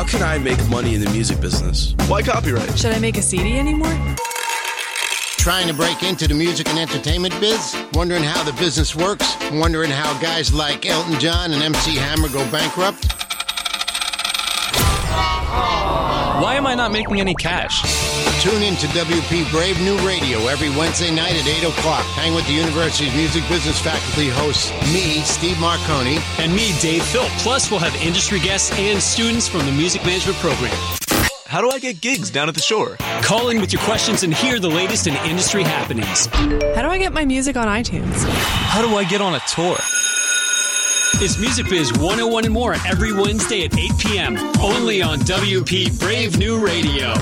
How can I make money in the music business? Why copyright? Should I make a CD anymore? Trying to break into the music and entertainment biz? Wondering how the business works? Wondering how guys like Elton John and MC Hammer go bankrupt? Why am I not making any cash? Tune in to WP Brave New Radio every Wednesday night at 8 o'clock. Hang with the university's music business faculty hosts, me, Steve Marcone, and me, Dave Philp. Plus, we'll have industry guests and students from the music management program. How do I get gigs down at the shore? Call in with your questions and hear the latest in industry happenings. How do I get my music on iTunes? How do I get on a tour? It's Music Biz 101 and more every Wednesday at 8 p.m. Only on WP Brave New Radio.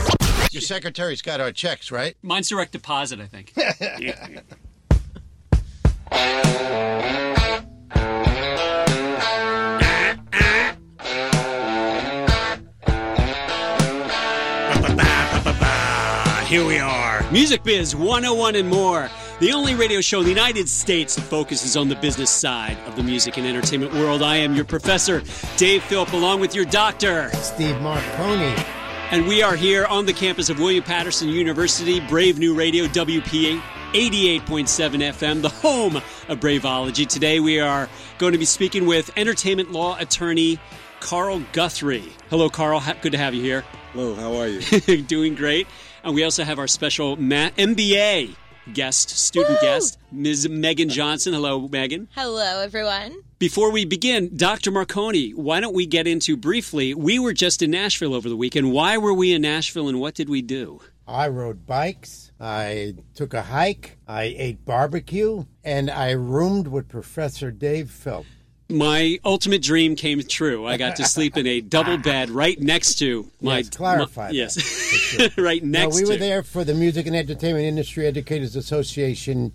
Your secretary's got our checks, right? Mine's direct deposit, I think. Here we are. Music Biz 101 and more. The only radio show in the United States that focuses on the business side of the music and entertainment world. I am your professor, Dave Philp, along with your doctor, Steve Marcone. And we are here on the campus of William Paterson University, Brave New Radio, WPA 88.7 FM, the home of Braveology. Today we are going to be speaking with entertainment law attorney Carl Guthrie. Hello, Carl. Good to have you here. Hello, how are you? Doing great. And we also have our special Ma- MBA guest, student Woo! guest, Ms. Megan Johnson. Hello, Megan. Hello, everyone. Before we begin, Dr. Marcone, why don't we get into briefly? We were just in Nashville over the weekend. Why were we in Nashville and what did we do? I rode bikes. I took a hike. I ate barbecue. And I roomed with Professor Dave Philp. My ultimate dream came true. I got to sleep in a double bed right next to my. Yes, clarify my- yes, sure. right No, next. we were to. there for the Music and Entertainment Industry Educators Association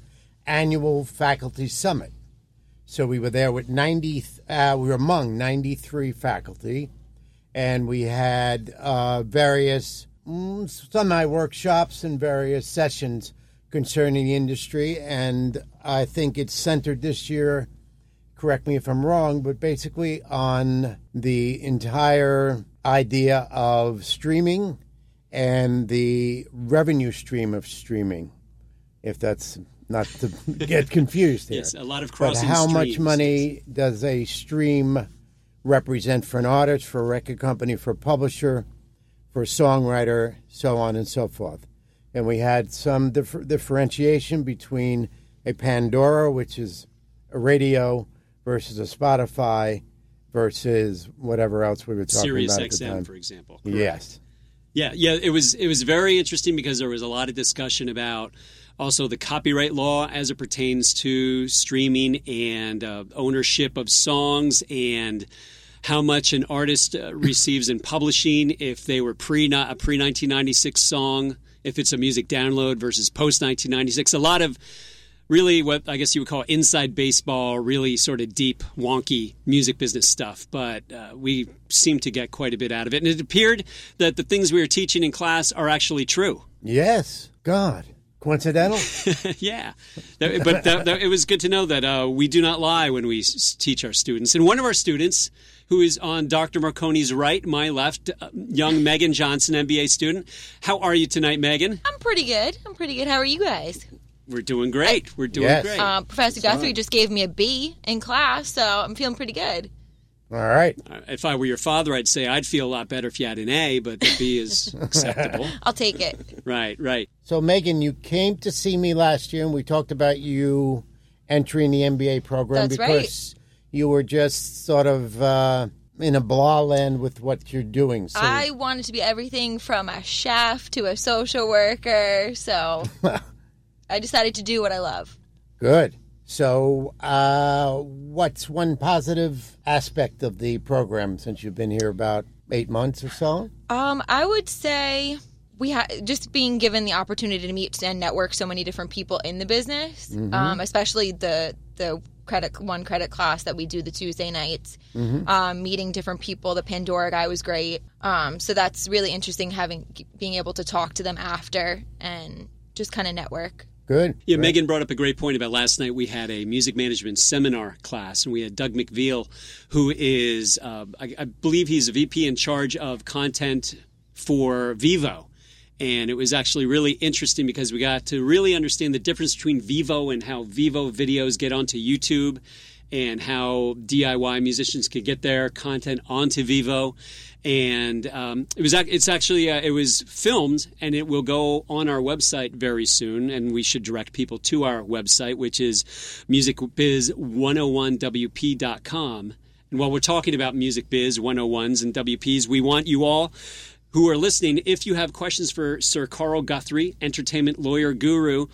annual faculty summit. So we were there with 90, uh, we were among 93 faculty, and we had uh, various mm, semi workshops and various sessions concerning the industry. And I think it's centered this year, correct me if I'm wrong, but basically on the entire idea of streaming and the revenue stream of streaming, if that's not to get confused here. Yes, a lot of crossing. But how much streams, money does a stream represent for an artist, for a record company, for a publisher, for a songwriter, so on and so forth? And we had some dif- differentiation between a Pandora, which is a radio, versus a Spotify, versus whatever else we were talking Sirius about at the time. XM, for example. Correct. Yes. Yeah, yeah, it was it was very interesting because there was a lot of discussion about also the copyright law as it pertains to streaming and uh, ownership of songs and how much an artist uh, receives in publishing if they were pre a pre 1996 song, if it's a music download versus post 1996. A lot of really what I guess you would call inside baseball, really sort of deep, wonky music business stuff. But uh, we seem to get quite a bit out of it. And it appeared that the things we were teaching in class are actually true. Yes. God. Coincidental? yeah. That- but that, that- it was good to know that uh, we do not lie when we s- teach our students. And one of our students, who is on Dr. Marcone's right, my left, uh, young Megan Johnson, MBA student. How are you tonight, Megan? I'm pretty good. I'm pretty good. How are you guys? We're doing great. We're doing Yes. great. Uh, Professor Guthrie just gave me a B in class, so I'm feeling pretty good. All right. Uh, if I were your father, I'd say I'd feel a lot better if you had an A, but the B is acceptable. I'll take it. Right, right. So, Megan, you came to see me last year, and we talked about you entering the MBA program That's right. because you were just sort of uh, in a blah land with what you're doing. So, I wanted to be everything from a chef to a social worker, so I decided to do what I love. good. So, uh, what's one positive aspect of the program since you've been here about eight months or so? Um, I would say we ha- just being given the opportunity to meet and network so many different people in the business, Mm-hmm. um, especially the the credit one credit class that we do the Tuesday nights, um, meeting different people. The Pandora guy was great, um, so that's really interesting having being able to talk to them after and just kind of network. Good. Yeah, Great. Megan brought up a great point about last night. We had a music management seminar class, and we had Doug McVeal, who is, uh, I, I believe he's a VP in charge of content for Vevo. And it was actually really interesting because we got to really understand the difference between Vevo and how Vevo videos get onto YouTube and how DIY musicians could get their content onto Vevo. And um, it was it's actually uh, it was filmed and it will go on our website very soon. And we should direct people to our website, which is musicbiz101wp.com. And while we're talking about Music Biz 101s and WPs, we want you all who are listening, if you have questions for Sir Carl Guthrie, entertainment lawyer guru,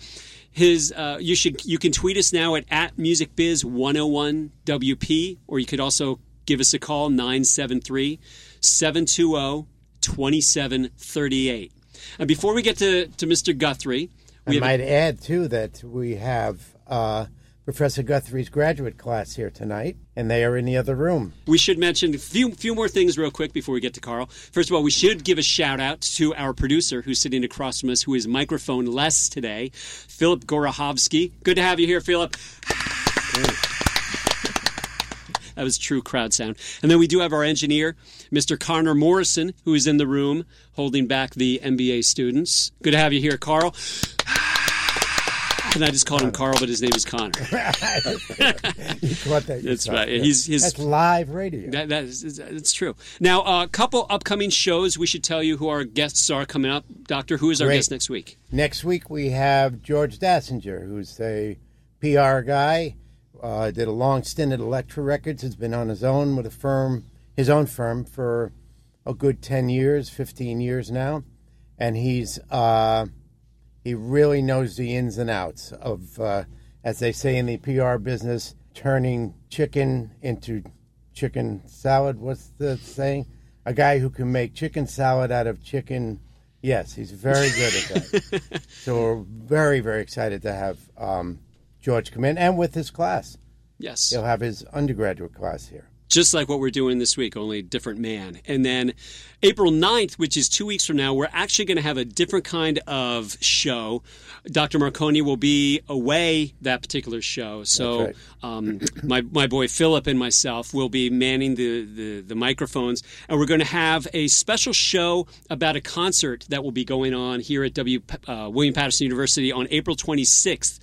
his uh, you should you can tweet us now at, at musicbiz101wp or you could also give us a call 973 720 2738 and before we get to, to mr guthrie we I might add too that we have uh, Professor Guthrie's graduate class here tonight, and they are in the other room. We should mention a few few more things real quick before we get to Carl. First of all, we should give a shout out to our producer who's sitting across from us, who is microphone less today, Philip Gorohovsky. Good to have you here, Philip. That was true crowd sound. And then we do have our engineer, Mr. Connor Morrison, who is in the room holding back the MBA students. Good to have you here, Carl. And I just called him Carl, but his name is Connor. That? That's right. He's- he's- That's live radio. That, that is, it's true. Now, a couple upcoming shows. We should tell you who our guests are coming up. Doctor, who is our Great. guest next week? Next week we have George Dassinger, who's a PR guy. Uh, did a long stint at Elektra Records. Has been on his own with a firm, his own firm, for a good ten years, fifteen years now, and he's uh, he really knows the ins and outs of, uh, as they say in the PR business, turning chicken into chicken salad. What's the saying? A guy who can make chicken salad out of chicken. Yes, he's very good at that. so we're very, very excited to have um, George come in and with his class. Yes. He'll have his undergraduate class here. Just like what we're doing this week, only different man. And then April 9th, which is two weeks from now, we're actually going to have a different kind of show. Dr. Marcone will be away that particular show. So That's um, my, my boy Philip and myself will be manning the, the, the microphones. And we're going to have a special show about a concert that will be going on here at w, uh, William Paterson University on April 26th.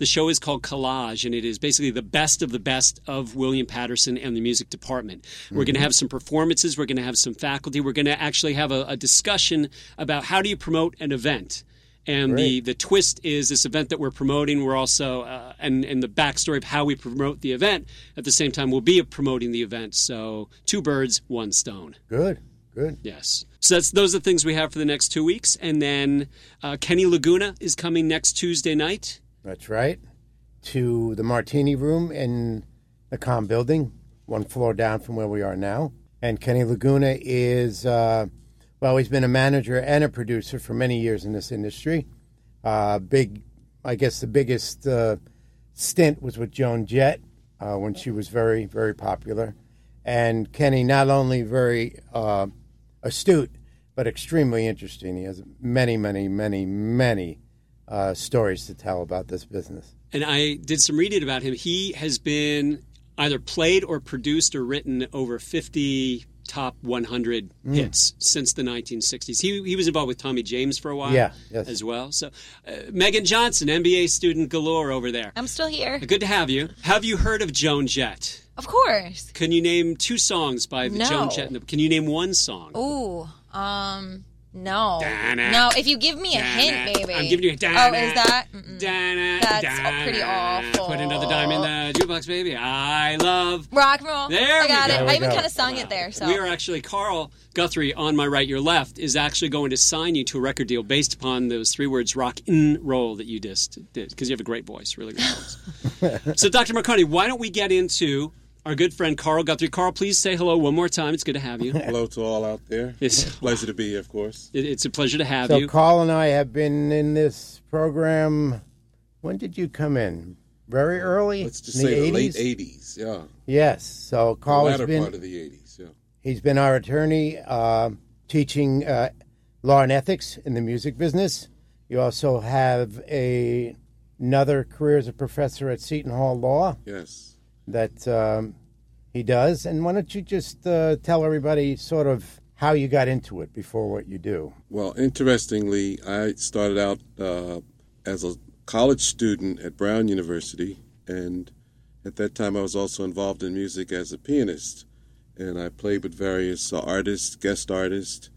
The show is called Collage, and it is basically the best of the best of William Paterson and the music department. We're going to have some performances. We're going to have some faculty. We're going to actually have a, a discussion about how do you promote an event. And the, the twist is this event that we're promoting. We're also uh, and and the backstory of how we promote the event. At the same time, we'll be promoting the event. So two birds, one stone. Good, good. Yes. So that's those are the things we have for the next two weeks, and then uh, Kenny Laguna is coming next Tuesday night. That's right. To the Martini Room in the Com Building, one floor down from where we are now. And Kenny Laguna is, uh, well, he's been a manager and a producer for many years in this industry. Uh, big, I guess the biggest uh, stint was with Joan Jett uh, when she was very, very popular. And Kenny, not only very uh, astute, but extremely interesting. He has many, many, many, many uh, stories to tell about this business. and I did some reading about him. He has been either played or produced or written over 50 top 100 Mm. hits since the 1960s. He, he was involved with Tommy James for a while Yeah, yes. as well. So, uh, Megan Johnson, MBA student galore over there. I'm still here. Good to have you. Have you heard of Joan Jett? Of course. Can you name two songs by the No. Joan Jett? Can you name one song? Ooh. Um. No. Da-na. No. If you give me a hint, Da-na. baby. I'm giving you a Oh, da-na. is that? Da-na, That's da-na. pretty awful. Put another dime in the jukebox, baby. I love Rock and roll. There I we got go. it. There I even go. kind of sung it there. So We are actually Carl Guthrie on my right, your left is actually going to sign you to a record deal based upon those three words "rock and roll" that you just did because you have a great voice, really good voice. so, Dr. Marcone, why don't we get into our good friend Carl Guthrie? Carl, please say hello one more time. It's good to have you. Hello to all out there. It's- a Pleasure to be here, of course. It- it's a pleasure to have So you. Carl and I have been in this program. When did you come in? Very early. Let's just in say the the late 80s? 80s, yeah. Yes. So The Carl has been part of the 80s, yeah. he's been our attorney, uh, teaching uh, law and ethics in the music business. You also have a another career as a professor at Seton Hall Law Yes. that um, he does. And why don't you just uh, tell everybody sort of how you got into it before what you do? Well, interestingly, I started out uh, as a college student at Brown University, and at that time I was also involved in music as a pianist. And I played with various uh, artists, guest artists,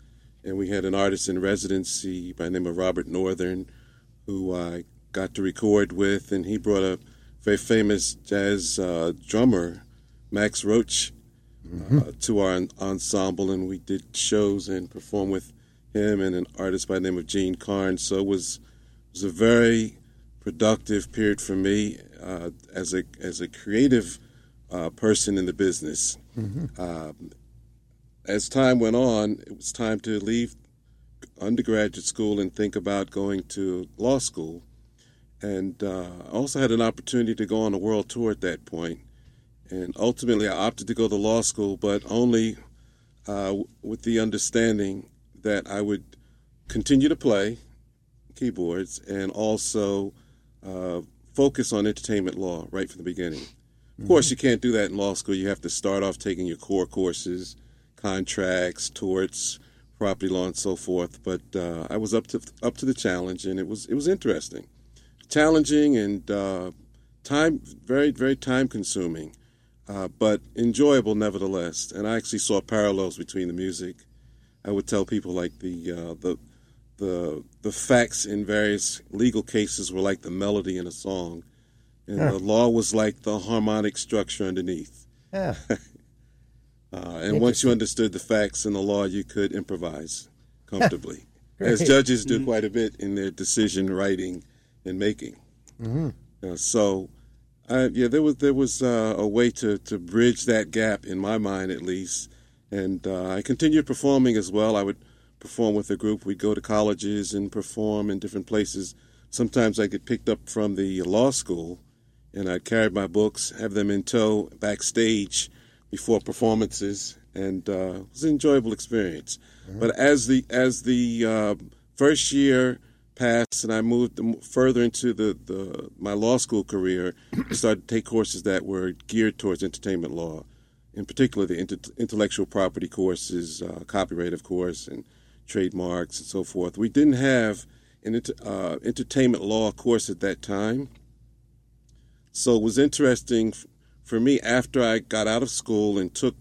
and we had an artist in residency by name of Robert Northern, who I got to record with, and he brought a very famous jazz uh, drummer, Max Roach, uh, to our ensemble, and we did shows and performed with him and an artist by the name of Gene Carnes. So it was it was a very productive period for me uh, as a as a creative uh, person in the business. Um, as time went on, it was time to leave undergraduate school and think about going to law school. And uh, I also had an opportunity to go on a world tour at that point. And ultimately, I opted to go to law school, but only uh, with the understanding that I would continue to play keyboards and also uh, focus on entertainment law right from the beginning. Of course, you can't do that in law school. You have to start off taking your core courses, contracts, torts, property law, and so forth. But uh, I was up to up to the challenge, and it was it was interesting, challenging, and uh, time very very time consuming, uh, but enjoyable nevertheless. And I actually saw parallels between the music. I would tell people like the uh, the the the facts in various legal cases were like the melody in a song, and the law was like the harmonic structure underneath. Yeah. Uh, and once you understood the facts and the law, you could improvise comfortably, as judges do quite a bit in their decision writing and making. Uh, so, uh, yeah, there was there was uh, a way to, to bridge that gap in my mind, at least. And uh, I continued performing as well. I would perform with a group. We'd go to colleges and perform in different places. Sometimes I get picked up from the law school, and I'd carry my books, have them in tow backstage before performances, and uh, it was an enjoyable experience. But as the as the uh, first year passed, and I moved further into the, the my law school career, started to take courses that were geared towards entertainment law, in particular the inter- intellectual property courses, uh, copyright, of course, and trademarks and so forth. We didn't have an uh, entertainment law course at that time. So it was interesting f- for me after I got out of school and took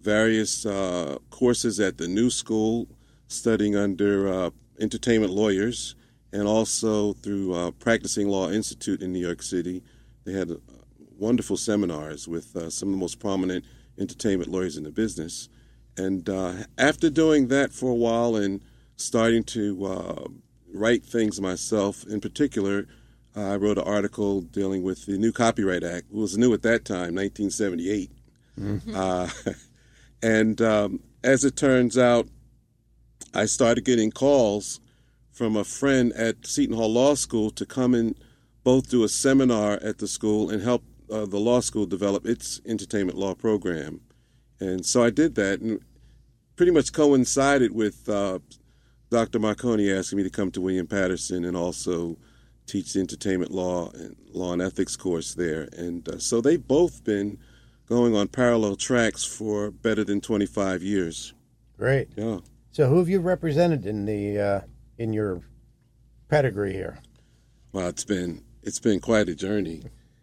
various uh, courses at the new school, studying under uh, entertainment lawyers, and also through uh, Practicing Law Institute in New York City. They had uh, wonderful seminars with uh, some of the most prominent entertainment lawyers in the business. And uh, after doing that for a while and starting to uh, write things myself, in particular, I wrote an article dealing with the new Copyright Act. It was new at that time, 1978. Uh, and um, as it turns out, I started getting calls from a friend at Seton Hall Law School to come and both do a seminar at the school and help uh, the law school develop its entertainment law program. And so I did that, and pretty much coincided with uh, Dr. Marcone asking me to come to William Paterson and also teach the entertainment law and law and ethics course there. And uh, so they've both been going on parallel tracks for better than 25 years. Great. Yeah. So, who have you represented in the uh, in your pedigree here? Well, it's been it's been quite a journey.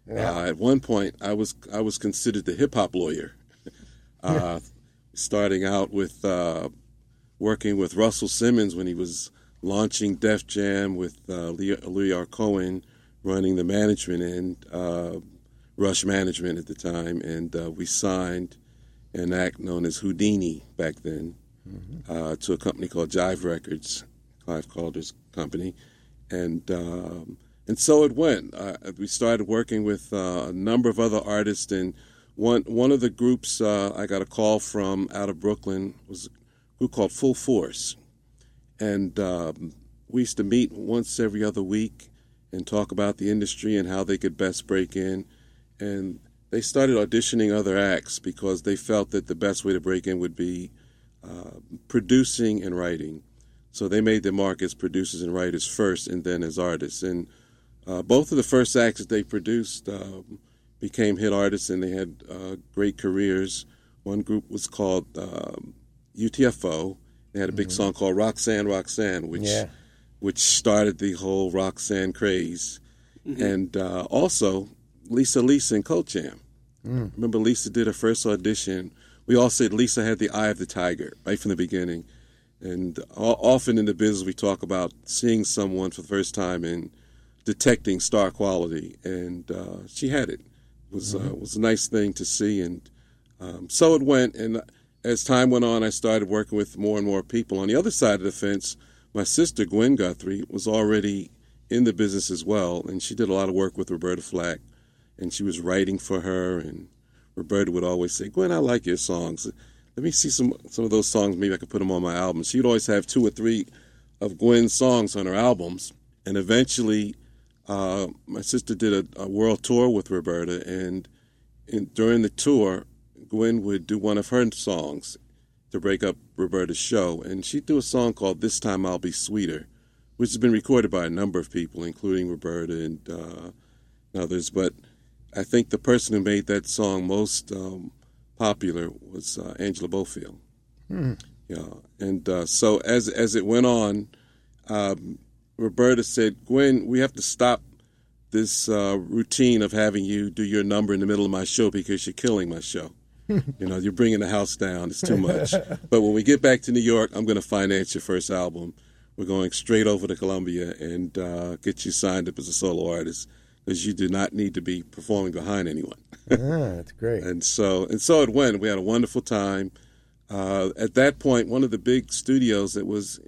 Uh, at one point, I was I was considered the hip hop lawyer, uh, starting out with uh, working with Russell Simmons when he was launching Def Jam with uh, Lyor Cohen running the management end, uh, Rush Management at the time, and uh, we signed an act known as Whodini back then uh, to a company called Jive Records, Clive Calder's company, and um, and so it went. We started working with uh, a number of other artists, and one one of the groups uh, I got a call from out of Brooklyn was a group called Full Force, and um, we used to meet once every other week and talk about the industry and how they could best break in, and they started auditioning other acts because they felt that the best way to break in would be uh, producing and writing. So they made their mark as producers and writers first, and then as artists. And uh, both of the first acts that they produced um, became hit artists, and they had uh, great careers. One group was called um, UTFO. They had a big song called Roxanne, Roxanne, which Yeah. which started the whole Roxanne craze, and uh, also Lisa Lisa and Cult Jam. Remember, Lisa did her first audition. We all said Lisa had the eye of the tiger right from the beginning. And often in the business, we talk about seeing someone for the first time and detecting star quality, and uh, she had it. It was uh, was a nice thing to see, and um, so it went. And as time went on, I started working with more and more people. On the other side of the fence, my sister Gwen Guthrie was already in the business as well, and she did a lot of work with Roberta Flack, and she was writing for her. And Roberta would always say, "Gwen, I like your songs. Let me see some some of those songs. Maybe I could put them on my album." She would always have two or three of Gwen's songs on her albums, and eventually, uh, my sister did a, a world tour with Roberta, and in, during the tour, Gwen would do one of her songs to break up Roberta's show, and she'd do a song called "This Time I'll Be Sweeter," which has been recorded by a number of people, including Roberta and uh, others. But I think the person who made that song most um, popular was uh, Angela Bofill. Yeah, and uh, so as as it went on, um, Roberta said, "Gwen, we have to stop this uh, routine of having you do your number in the middle of my show because you're killing my show. you know, you're bringing the house down. It's too much. but when we get back to New York, I'm going to finance your first album. We're going straight over to Columbia and uh, get you signed up as a solo artist because you do not need to be performing behind anyone." Ah, that's great. and so and so it went. We had a wonderful time. Uh, at that point, one of the big studios that was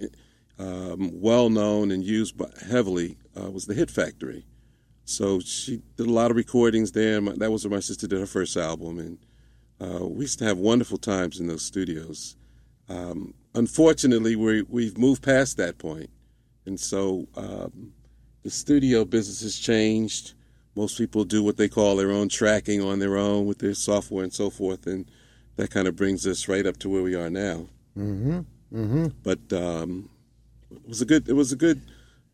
um, well known and used by, heavily uh, was the Hit Factory. So she did a lot of recordings there. and my- That was where my sister did her first album, and uh, we used to have wonderful times in those studios. Um, unfortunately, we we've moved past that point, and so um, the studio business has changed. Most people do what they call their own tracking on their own with their software and so forth, and that kind of brings us right up to where we are now. Mm-hmm. Mm-hmm. But um, it was a good it was a good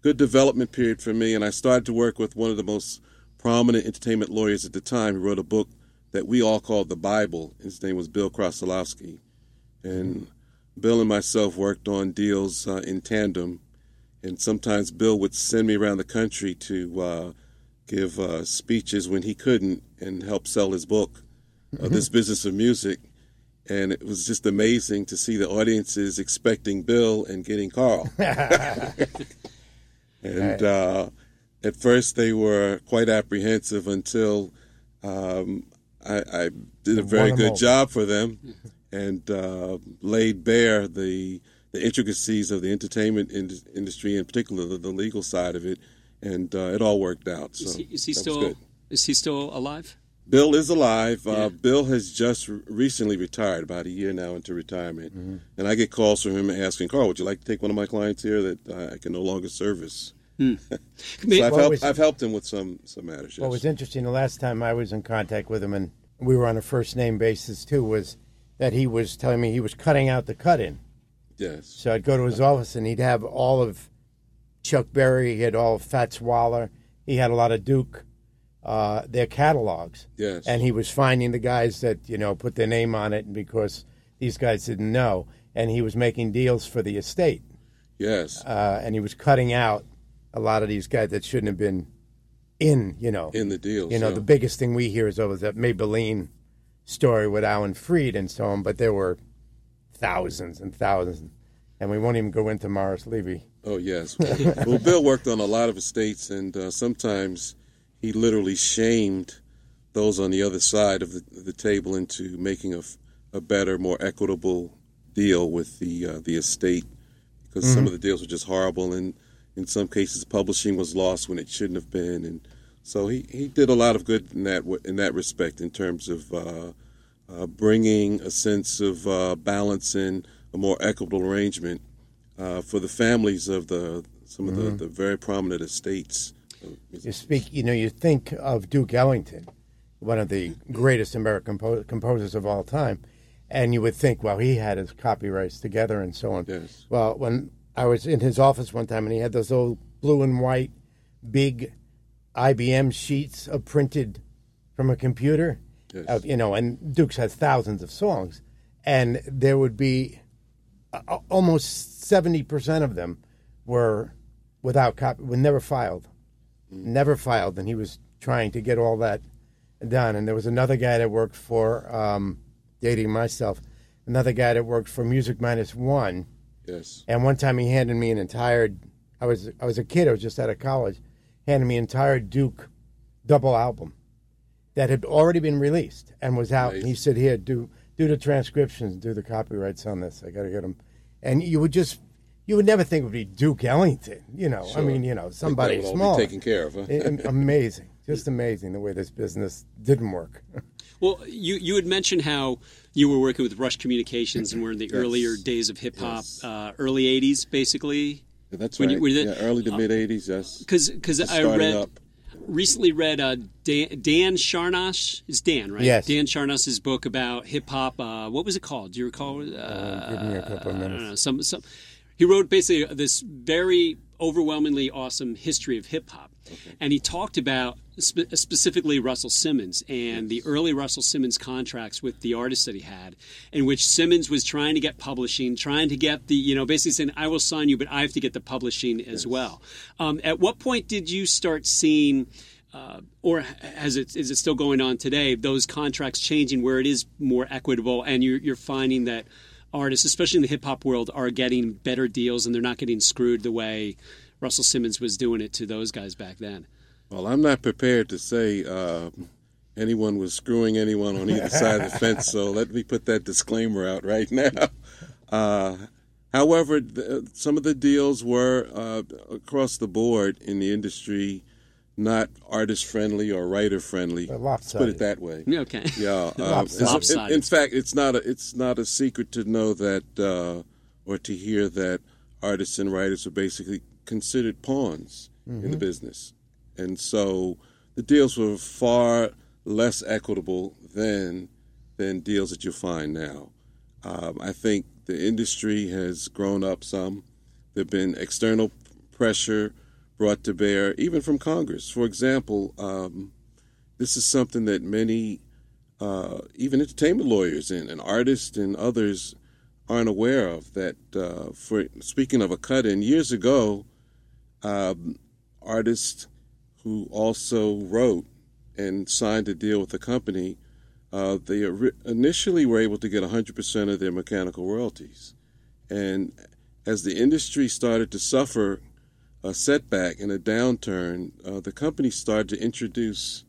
good development period for me, and I started to work with one of the most prominent entertainment lawyers at the time. He wrote a book that we all called the Bible. His name was Bill Krasilovsky, and Bill and myself worked on deals uh, in tandem. And sometimes Bill would send me around the country to uh, give uh, speeches when he couldn't and help sell his book, uh, This Business of Music. And it was just amazing to see the audiences expecting Bill and getting Carl. and uh, at first they were quite apprehensive until um, I, I did a very good job for them and uh, laid bare the the intricacies of the entertainment in- industry, in particular the, the legal side of it, and uh, it all worked out. So Is he, is he still is he still alive? Bill is alive. Yeah. Uh, Bill has just re- recently retired, about a year now into retirement, and I get calls from him asking, "Carl, would you like to take one of my clients here that uh, I can no longer service?" May- So I've helped. was- I've helped him with some some matters. What was interesting the last time I was in contact with him, and we were on a first name basis too, was that he was telling me he was cutting out the cut in. Yes. So I'd go to his office and he'd have all of Chuck Berry, he had all of Fats Waller, he had a lot of Duke, uh, their catalogs. Yes. And he was finding the guys that, you know, put their name on it because these guys didn't know. And he was making deals for the estate. Yes. Uh, and he was cutting out a lot of these guys that shouldn't have been in, you know. in the deals. You know, yeah. the biggest thing we hear is over that Maybelline story with Alan Freed and so on, but there were thousands and thousands. And we won't even go into Morris Levy. Oh yes. well, Bill worked on a lot of estates, and uh, sometimes he literally shamed those on the other side of the, the table into making a, a better, more equitable deal with the uh, the estate, because some of the deals were just horrible, and in some cases, publishing was lost when it shouldn't have been, and so he, he did a lot of good in that in that respect in terms of uh, uh, bringing a sense of uh, balance and a more equitable arrangement uh, for the families of the some of the, the very prominent estates. You speak, you know, you think of Duke Ellington, one of the greatest American compo- composers of all time, and you would think, well, he had his copyrights together and so on. Yes. Well, when I was in his office one time and he had those old blue and white big IBM sheets of printed from a computer. Yes. You know, and Dukes has thousands of songs, and there would be uh, almost seventy percent of them were without copy, were never filed, never filed, and he was trying to get all that done. And there was another guy that worked for, um, dating myself, another guy that worked for Music Minus One, Yes. and one time he handed me an entire. I was I was a kid. I was just out of college. Handed me an entire Duke double album that had already been released and was out. And he Nice. said, "Here, do do the transcriptions, do the copyrights on this. I got to get them." And you would just you would never think it would be Duke Ellington. You know, I mean, you know, somebody that small. taken care of. Huh? A- amazing, just amazing the way this business didn't work. Well, you you had mentioned how you were working with Rush Communications and were in the earlier days of hip hop, Yes. uh, early '80s, basically. Yeah, That's When right. you- were the- yeah, early to mid '80s. Yes. Because because I read up. Recently read uh, Dan, Dan Charnas is Dan right? Yes. Dan Charnas's book about hip hop. Uh, what was it called? Do you recall? Uh, give me a couple of I don't know. Some some. He wrote basically this very overwhelmingly awesome history of hip hop, and he talked about spe- specifically Russell Simmons and the early Russell Simmons contracts with the artists that he had, in which Simmons was trying to get publishing, trying to get the you know basically saying I will sign you, but I have to get the publishing as well. Um, at what point did you start seeing? Uh, or has it is it still going on today? Those contracts changing where it is more equitable, and you're, you're finding that artists, especially in the hip hop world, are getting better deals, and they're not getting screwed the way Russell Simmons was doing it to those guys back then. Well, I'm not prepared to say uh, anyone was screwing anyone on either side of the fence, so let me put that disclaimer out right now. Uh, however, th- some of the deals were uh, across the board in the industry not artist friendly or writer friendly. Let's put it that way. Okay. Yeah, Lopsided. in- in, fact, it's not a it's not a secret to know that uh, or to hear that artists and writers are basically considered pawns in the business, and so the deals were far less equitable than than deals that you'll find now. Um, I think the industry has grown up some. There've been external pressure brought to bear, even from Congress. For example, um, this is something that many, uh, even entertainment lawyers and, and artists and others, aren't aware of. That uh, for speaking of a cut-in, years ago, um, artists who also wrote and signed a deal with the company, uh, they initially were able to get 100% of their mechanical royalties. And as the industry started to suffer a setback and a downturn, uh, the company started to introduce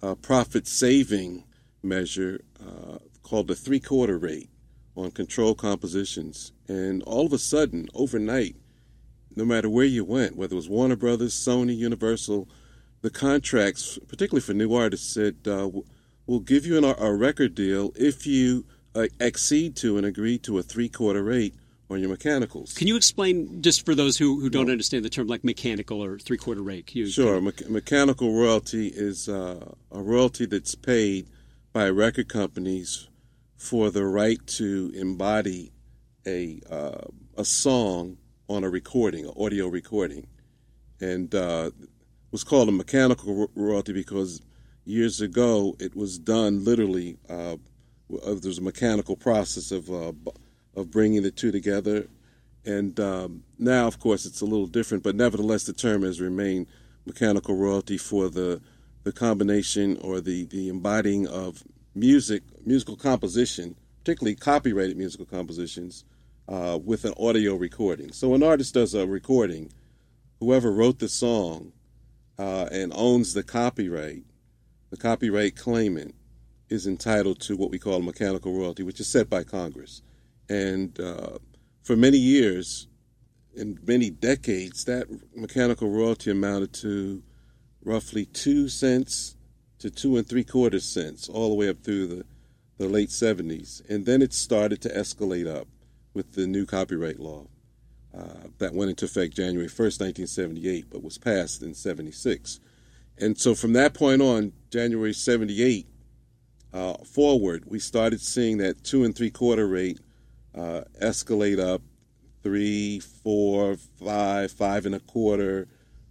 a profit saving measure uh, called the three quarter rate on control compositions. And all of a sudden, overnight, no matter where you went, whether it was Warner Brothers, Sony, Universal, the contracts, particularly for new artists, said uh, we'll give you an, a record deal if you uh, accede to and agree to a three quarter rate on your mechanicals. Can you explain, just for those who, who don't understand the term, like mechanical or three quarter rate? You, Sure. Me- mechanical royalty is uh, a royalty that's paid by record companies for the right to embody a uh, a song on a recording, an audio recording, and uh, was called a mechanical royalty because years ago it was done literally. Uh, uh, there was a mechanical process of uh, of bringing the two together, and um, now, of course, it's a little different. But nevertheless, the term has remained mechanical royalty for the the combination or the the embodying of music, musical composition, particularly copyrighted musical compositions, uh, with an audio recording. So, an artist does a recording. Whoever wrote the song uh, and owns the copyright, the copyright claimant is entitled to what we call a mechanical royalty, which is set by Congress. And uh, for many years, in many decades, that mechanical royalty amounted to roughly two cents to two and three quarters cents, all the way up through the, the late 70s. And then it started to escalate up with the new copyright law uh, that went into effect January 1st, 1978, but was passed in 76. And so from that point on, January 78 uh, forward, we started seeing that two and three quarter rate uh, escalate up three, four, five, five and a quarter,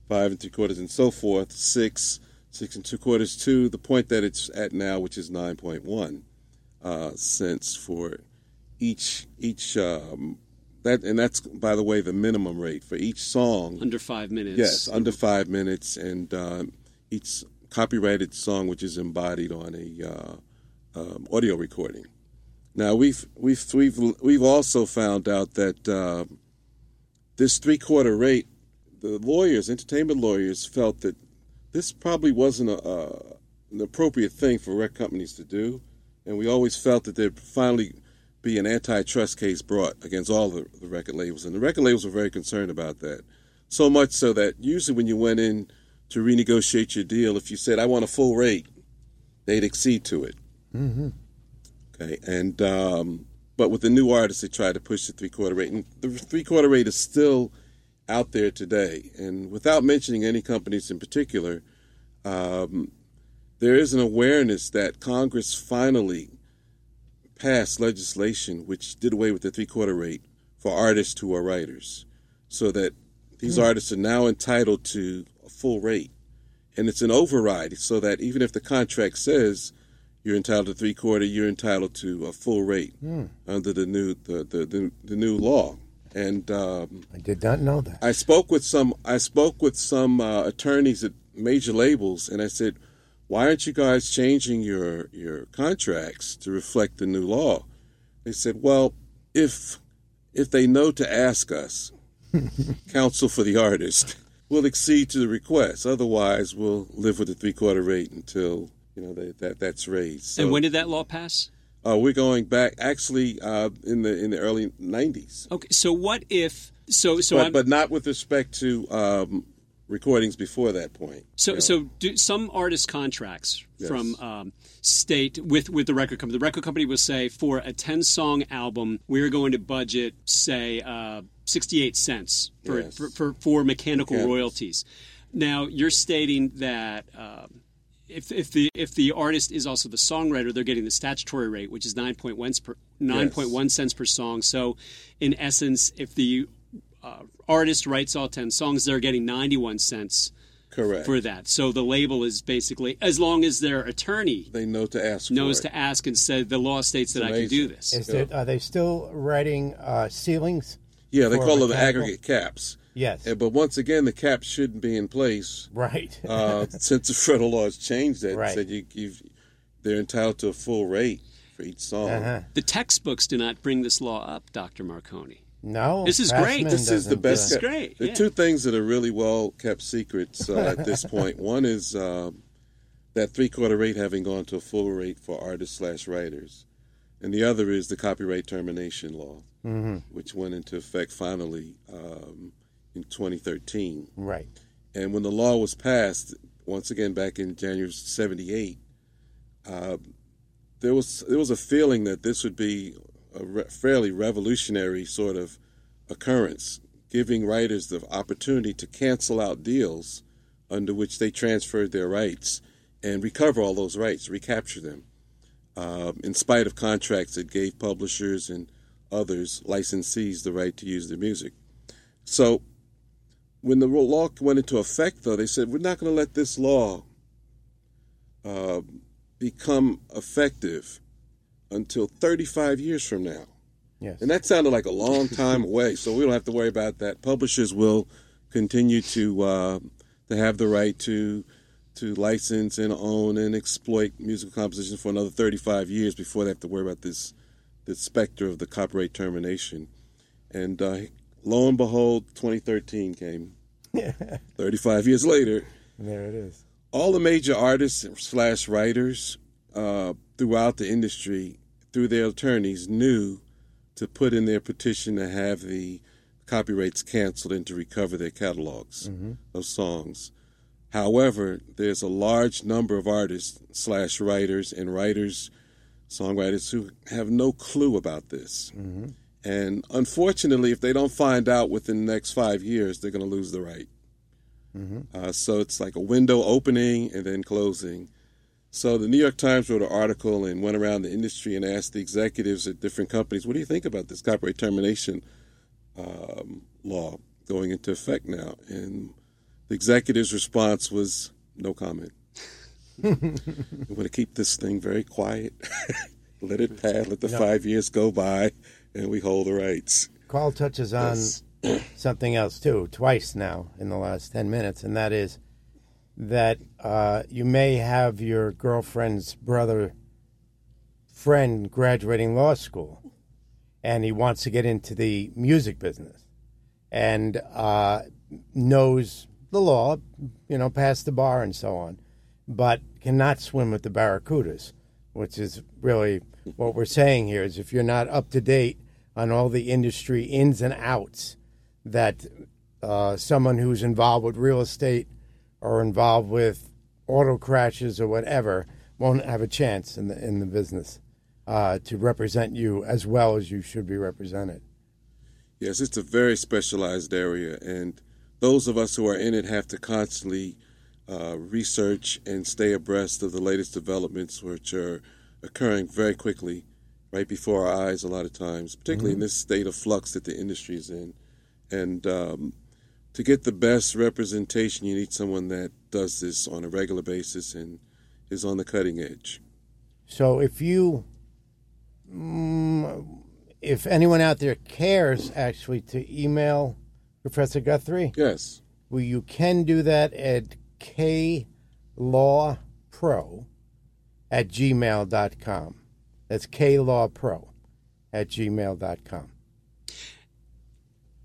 five and three quarters, and so forth, six, six and two quarters to the point that it's at now, which is 9.1 uh, cents for each each um, that, and that's by the way the minimum rate for each song. Under five minutes. Yes, under five minutes, and uh, each copyrighted song which is embodied on a uh, um, audio recording. Now we've we've we've we've also found out that uh, this three quarter rate, the lawyers, entertainment lawyers, felt that this probably wasn't a, a, an appropriate thing for rec companies to do, and we always felt that there'd finally be an antitrust case brought against all the, the record labels, and the record labels were very concerned about that. So much so that usually when you went in to renegotiate your deal, if you said I want a full rate, they'd accede to it. Mm-hmm. Okay, and um, but with the new artists, they tried to push the three quarter rate, and the three quarter rate is still out there today. And without mentioning any companies in particular, um, there is an awareness that Congress finally passed legislation which did away with the three quarter rate for artists who are writers, so that these Hmm. artists are now entitled to a full rate, and it's an override, so that even if the contract says you're entitled to three quarter, you're entitled to a full rate Hmm. under the new the, the, the, the new law. And um, I did not know that. I spoke with some I spoke with some uh, attorneys at major labels, and I said, "Why aren't you guys changing your your contracts to reflect the new law?" They said, "Well, if if they know to ask us, counsel for the artist, we'll accede to the request. Otherwise, we'll live with the three quarter rate until you know that, that that's raised." So, and when did that law pass? uh, we're going back actually uh, in the in the early '90s, Okay, so what if so so but but not with respect to um, recordings before that point. So, Yeah. so do some artist contracts Yes. from um, state with with the record company. The record company will say for a ten song album, we're going to budget say uh, sixty eight cents for, Yes. for, for for mechanical royalties. Now you're stating that. Um, if, if the if the artist is also the songwriter, they're getting the statutory rate, which is nine point one per nine point one cents per song. So, in essence, if the uh, artist writes all ten songs, they're getting ninety one cents Correct. for that. So the label is basically as long as their attorney they know to ask. knows for it. to ask and said the law states that I can do this. Is there, are they still writing uh, ceilings? Yeah, they call it the aggregate caps. Yes. But once again, the cap shouldn't be in place Right. uh, since the federal law has changed that. Right. Said you, you've, they're entitled to a full rate for each song. Uh-huh. The textbooks do not bring this law up, Dr. Marcone. No. This is great. This is the best. This is great, There are yeah. two things that are really well kept secrets uh, at this point. One is um, that three quarter rate having gone to a full rate for artists slash writers, and the other is the copyright termination law, Mm-hmm. which went into effect finally um, in 2013. Right. And when the law was passed, once again back in January '78, uh, there was there was a feeling that this would be a re- fairly revolutionary sort of occurrence, giving writers the opportunity to cancel out deals under which they transferred their rights and recover all those rights, recapture them, uh, in spite of contracts that gave publishers and others, licensees, the right to use their music. So when the law went into effect, though, they said, we're not going to let this law uh, become effective until 35 years from now. Yes. And that sounded like a long time away, so we don't have to worry about that. Publishers will continue to uh, to have the right to to license and own and exploit musical compositions for another 35 years before they have to worry about this this specter of the copyright termination. And uh, lo and behold, 2013 came. 35 years later, There it is. all the major artists slash writers uh, throughout the industry, through their attorneys, knew to put in their petition to have the copyrights canceled and to recover their catalogs of songs. However, there's a large number of artists slash writers and writers, songwriters who have no clue about this. And unfortunately, if they don't find out within the next five years, they're going to lose the right. Uh, so it's like a window opening and then closing. So the New York Times wrote an article and went around the industry and asked the executives at different companies, "What do you think about this copyright termination um, law going into effect now?" And the executive's response was no comment. we want to keep this thing very quiet. let it pass. Let the No. five years go by, and we hold the rights. Carl touches on something else too, twice now in the last 10 minutes, and that is that uh, you may have your girlfriend's brother friend graduating law school, and he wants to get into the music business and uh, knows the law, you know, past the bar and so on, but cannot swim with the barracudas, which is really what we're saying here is if you're not up to date on all the industry ins and outs that uh, someone who's involved with real estate or involved with auto crashes or whatever won't have a chance in the in the business uh, to represent you as well as you should be represented. Yes, it's a very specialized area, and those of us who are in it have to constantly uh, research and stay abreast of the latest developments, which are occurring very quickly, right before our eyes. A lot of times, particularly in this state of flux that the industry is in, and um, to get the best representation, you need someone that does this on a regular basis and is on the cutting edge. So if you, mm, if anyone out there cares actually to email Professor Guthrie, Yes. well, you can do that at klawpro at gmail.com. That's klawpro at gmail.com.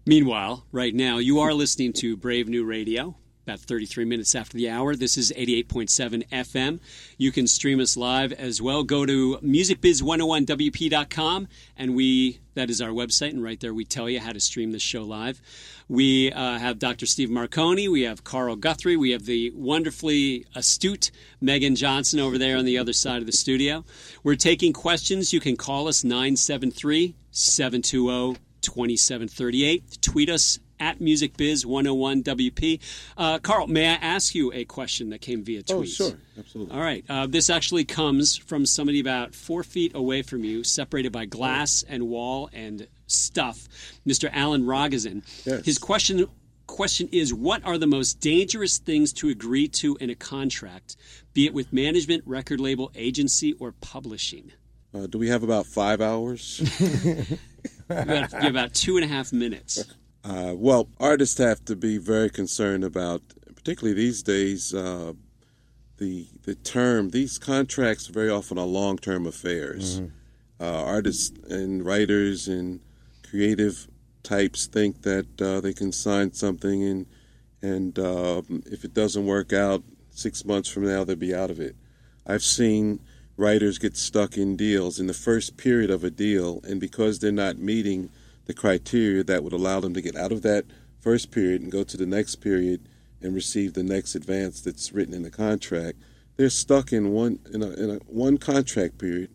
Meanwhile, right now, you are listening to Brave New Radio. About 33 minutes after the hour. This is 88.7 FM. You can stream us live as well. Go to musicbiz101wp.com, and we that is our website, and right there we tell you how to stream this show live. We uh, have Dr. Steve Marcone, we have Carl Guthrie, we have the wonderfully astute Megan Johnson over there on the other side of the studio. We're taking questions. You can call us 973 720 2738. Tweet us at MusicBiz101WP. Uh, Carl, may I ask you a question that came via tweet? Oh, sure. Absolutely. All right. Uh, this actually comes from somebody about four feet away from you, separated by glass and wall and stuff. Mr. Alan Rogazin. Yes. His question question is what are the most dangerous things to agree to in a contract, be it with management, record label, agency, or publishing? Uh, do we have about five hours? You have about two and a half minutes. Uh, well, artists have to be very concerned about, particularly these days, uh, the the term. These contracts very often are long term affairs. Uh, artists and writers and creative types think that uh, they can sign something and and um, if it doesn't work out six months from now, they'll be out of it. I've seen writers get stuck in deals in the first period of a deal, and because they're not meeting the criteria that would allow them to get out of that first period and go to the next period and receive the next advance that's written in the contract, they're stuck in one in a, in a one contract period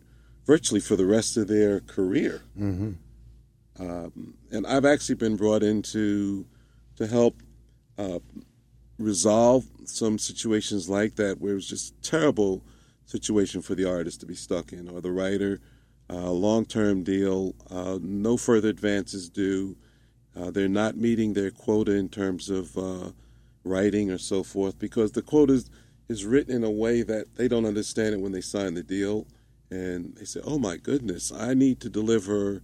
virtually for the rest of their career. Mm-hmm. Um, and I've actually been brought in to to help uh, resolve some situations like that where it was just terrible situation for the artist to be stuck in or the writer. Uh, long term deal, uh, no further advances due. Uh, they're not meeting their quota in terms of uh, writing or so forth because the quota is, is written in a way that they don't understand it when they sign the deal. And they say, oh my goodness, I need to deliver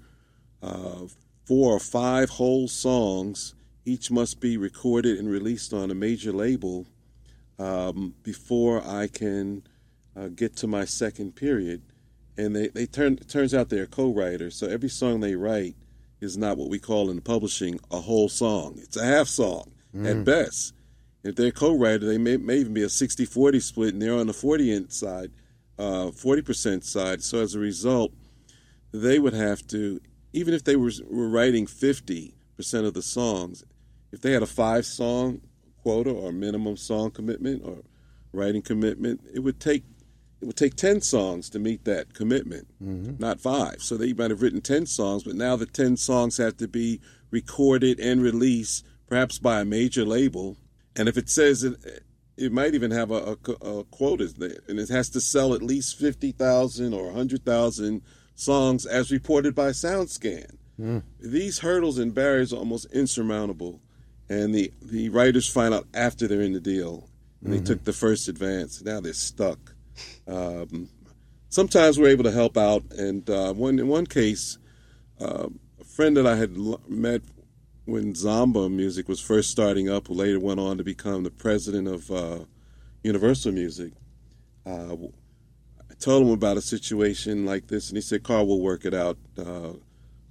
uh, four or five whole songs. Each must be recorded and released on a major label um, before I can uh, get to my second period. And they, they turn turns out they're co-writers, so every song they write is not what we call in publishing a whole song. It's a half song at best. If they're co-writer, they may, may even be a 60-40 split, and they're on the 40 side, uh, 40% side. So as a result, they would have to, even if they were, were writing 50% of the songs, if they had a five-song quota or minimum song commitment or writing commitment, it would take it would take 10 songs to meet that commitment, mm-hmm. not five. So they might have written 10 songs, but now the 10 songs have to be recorded and released, perhaps by a major label. And if it says it, it might even have a, a, a quota there, and it has to sell at least 50,000 or 100,000 songs as reported by SoundScan. Hmm. These hurdles and barriers are almost insurmountable. and the the writers find out after they're in the deal, and they mm-hmm. took the first advance. Now they're stuck. Um, sometimes we're able to help out, and uh, one in one case, uh, a friend that I had l- met when Zomba music was first starting up, who later went on to become the president of uh, Universal Music. Uh, I told him about a situation like this, and he said, "Carl, we'll work it out. Uh,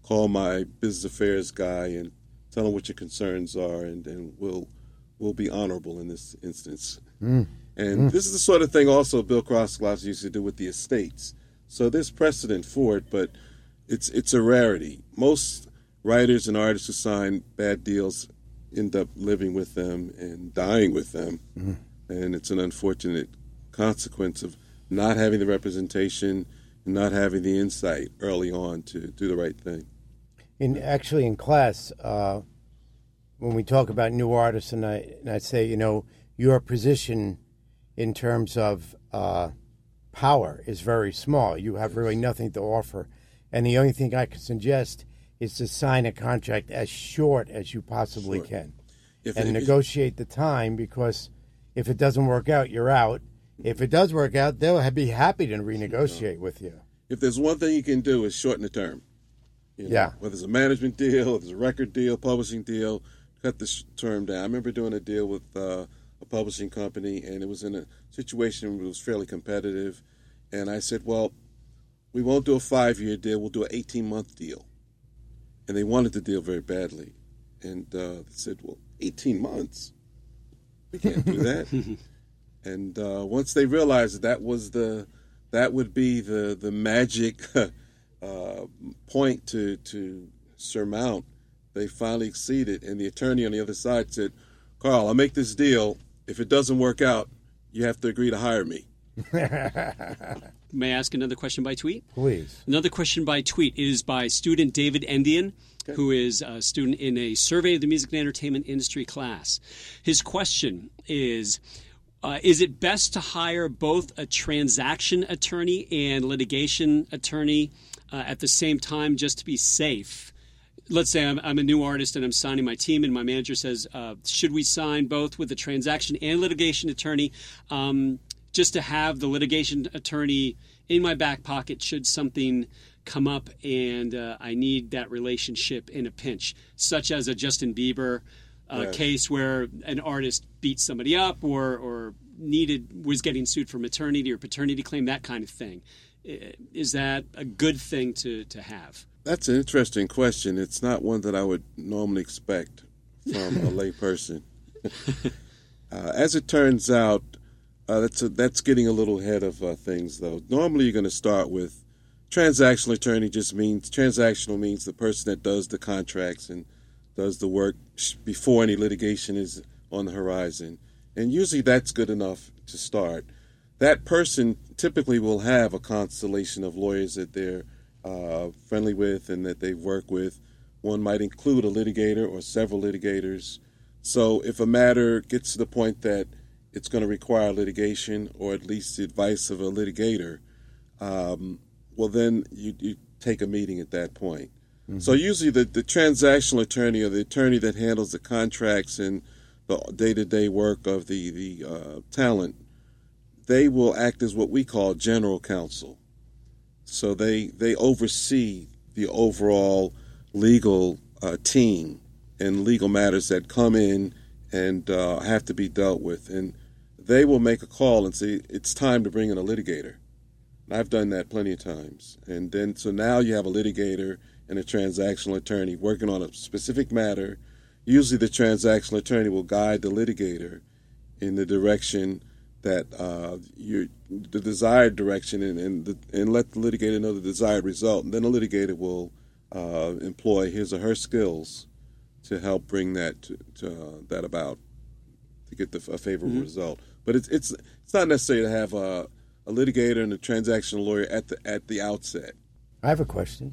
call my business affairs guy and tell him what your concerns are, and, and we'll we'll be honorable in this instance." And this is the sort of thing also Bill Krasilovsky used to do with the estates. So there's precedent for it, but it's it's a rarity. Most writers and artists who sign bad deals end up living with them and dying with them, and it's an unfortunate consequence of not having the representation and not having the insight early on to do the right thing. in actually in class uh, when we talk about new artists and I and I say you know your position in terms of uh, power is very small. You have really nothing to offer, and the only thing I can suggest is to sign a contract as short as you possibly Sure. can, If and if- negotiate the time because if it doesn't work out, you're out. If it does work out, they'll be happy to renegotiate with you. if there's one thing you can do is shorten the term. You know, Yeah. Whether it's a management deal, if it's a record deal, publishing deal, cut the term down. I remember doing a deal with uh, a publishing company, and it was in a situation where it was fairly competitive. And I said, well, we won't do a five year deal, we'll do an 18 month deal. And they wanted the deal very badly. And uh, they said, well, 18 months? We can't do that. and uh, once they realized that that was the that would be the the magic uh, point to to surmount. They finally exceeded, and the attorney on the other side said, "Carl, I'll make this deal. If it doesn't work out, you have to agree to hire me." May I ask another question by tweet? Please. Another question by tweet is by student David Endian, who is a student in a survey of the music and entertainment industry class. His question is uh, Is it best to hire both a transaction attorney and litigation attorney uh, at the same time just to be safe? Let's say I'm, I'm a new artist and I'm signing my team, and my manager says, uh, Should we sign both with a transaction and litigation attorney? Um, just to have the litigation attorney in my back pocket should something come up and uh, I need that relationship in a pinch, such as a Justin Bieber uh, case where an artist beat somebody up or, or needed was getting sued for maternity or paternity claim, that kind of thing. Is that a good thing to, to have? That's an interesting question. It's not one that I would normally expect from a layperson. uh, as it turns out, uh, that's a, that's getting a little ahead of uh, things, though. Normally, you're going to start with transactional attorney. Just means transactional means the person that does the contracts and does the work before any litigation is on the horizon, and usually that's good enough to start. That person typically will have a constellation of lawyers that they're uh, friendly with and that they work with. One might include a litigator or several litigators. So if a matter gets to the point that it's going to require litigation or at least the advice of a litigator, um, well, then you, you take a meeting at that point. So usually the, the transactional attorney or the attorney that handles the contracts and the day-to-day work of the, the uh, talent, they will act as what we call general counsel. So they they oversee the overall legal uh, team and legal matters that come in and uh, have to be dealt with, and they will make a call and say it's time to bring in a litigator. I've done that plenty of times, and then so now you have a litigator and a transactional attorney working on a specific matter. Usually, the transactional attorney will guide the litigator in the direction that uh, you the desired direction and and, the, and let the litigator know the desired result, and then the litigator will uh, employ his or her skills to help bring that to, to uh, that about to get the, a favorable result. But it's it's it's not necessary to have a, a litigator and a transactional lawyer at the at the outset. I have a question.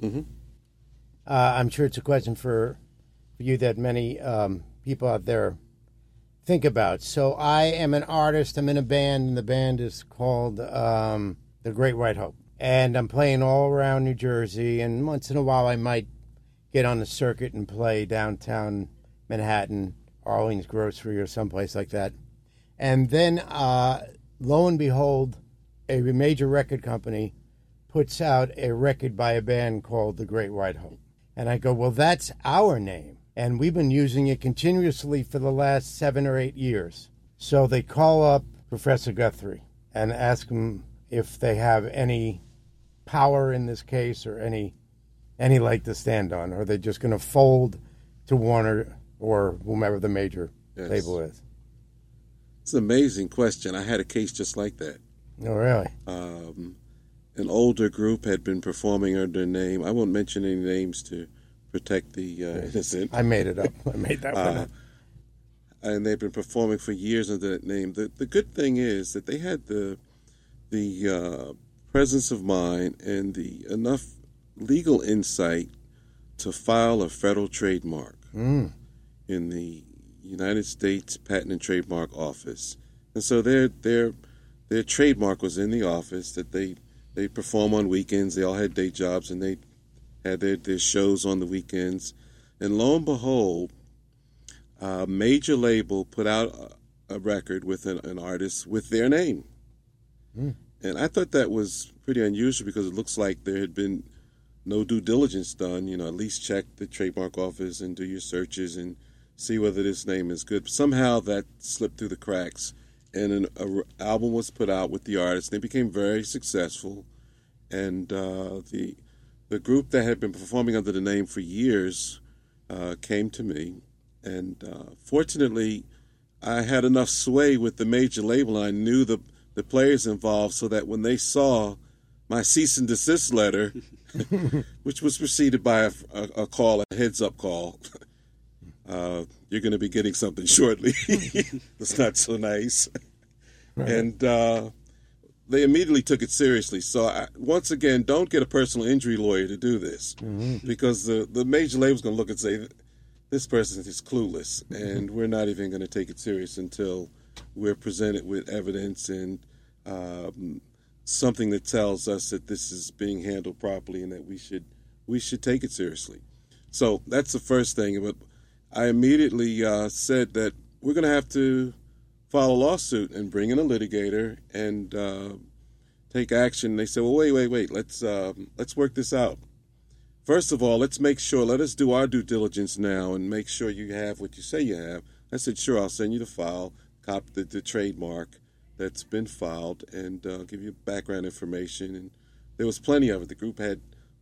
Uh, I'm sure it's a question for, for you that many um, people out there think about. So I am an artist. I'm in a band, and the band is called um, the Great White Hope. And I'm playing all around New Jersey. And once in a while, I might get on the circuit and play downtown Manhattan Arlene's Grocery or someplace like that. And then, uh, lo and behold, a major record company puts out a record by a band called The Great White Hope. And I go, well, that's our name. And we've been using it continuously for the last seven or eight years. So they call up Professor Guthrie and ask him if they have any power in this case or any any leg to stand on, or are they just going to fold to Warner or whomever the major Yes. label is? It's an amazing question. I had a case just like that. Oh, really? Um, an older group had been performing under a name. I won't mention any names to protect the uh, innocent. I made it up. I made that one Uh, up. and they've been performing for years under that name. The the good thing is that they had the the uh, presence of mind and the enough legal insight to file a federal trademark Mm. in the United States Patent and Trademark Office, and so their their their trademark was in the office that they they perform on weekends. They all had day jobs and they had their, their shows on the weekends, and lo and behold, a major label put out a, a record with an, an artist with their name. And I thought that was pretty unusual because it looks like there had been no due diligence done. You know, at least check the trademark office and do your searches and see whether this name is good. But Somehow that slipped through the cracks, and an a album was put out with the artist. And they became very successful, and uh, the the group that had been performing under the name for years uh, came to me, and uh, fortunately, I had enough sway with the major label. I knew the the players involved, so that when they saw my cease and desist letter, which was preceded by a, a, a call, a heads up call. Uh, you're going to be getting something shortly. That's not so nice. And uh, they immediately took it seriously. So I, once again, don't get a personal injury lawyer to do this because the the major label's going to look and say this person is clueless, and we're not even going to take it serious until we're presented with evidence and um, something that tells us that this is being handled properly and that we should we should take it seriously. So that's the first thing. But I immediately uh, said that we're going to have to file a lawsuit and bring in a litigator and uh, take action. They said, "Well, wait, wait, wait. Let's um, let's work this out. First of all, let's make sure. Let us do our due diligence now and make sure you have what you say you have." I said, "Sure. I'll send you the file, copy the, the trademark that's been filed, and uh, give you background information." And there was plenty of it. The group had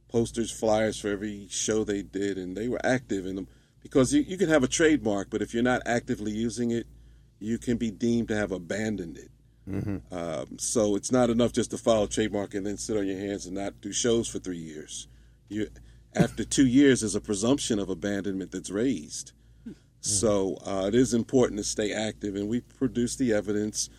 posters, flyers for every show they did, and they were active in them because you, you can have a trademark, but if you're not actively using it, you can be deemed to have abandoned it. Um, so it's not enough just to file a trademark and then sit on your hands and not do shows for three years. You, after two years, there's a presumption of abandonment that's raised. So uh, it is important to stay active, and we produce the evidence,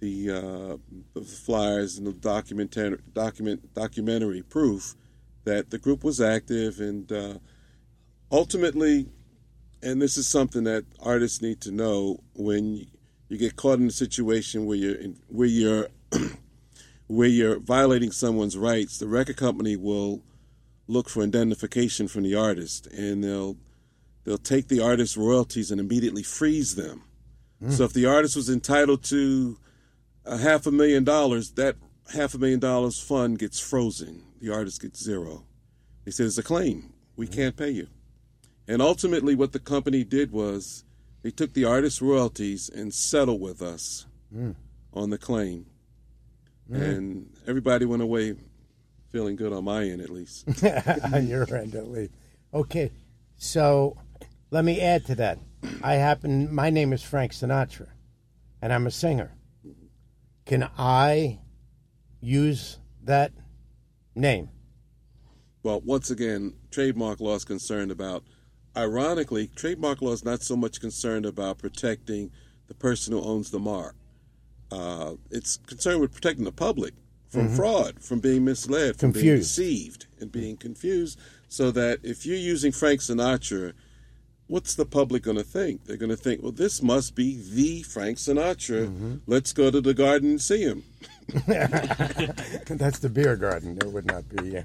the, uh, the flyers, and the documentary, document documentary proof that the group was active, and uh, ultimately, and this is something that artists need to know when you get caught in a situation where you're in, where you're where you're violating someone's rights, the record company will look for indemnification from the artist, and they'll they'll take the artist's royalties and immediately freeze them. Mm. So if the artist was entitled to a half a million dollars, that half a million dollars fund gets frozen. The artist gets zero. They said it's a claim. We mm. can't pay you. And ultimately, what the company did was they took the artist's royalties and settled with us mm. on the claim. Mm. And everybody went away feeling good on my end, at least. on your end at least. Okay, so let me add to that. I happen. My name is Frank Sinatra, and I'm a singer. Can I use that name? Well, once again, trademark law is concerned about. Ironically, trademark law is not so much concerned about protecting the person who owns the mark. Uh, it's concerned with protecting the public from fraud, from being misled, from being Confused. deceived, and being confused. So that if you're using Frank Sinatra, what's the public going to think? They're going to think, well, this must be the Frank Sinatra. Let's go to the garden and see him. That's the beer garden. It would not be uh,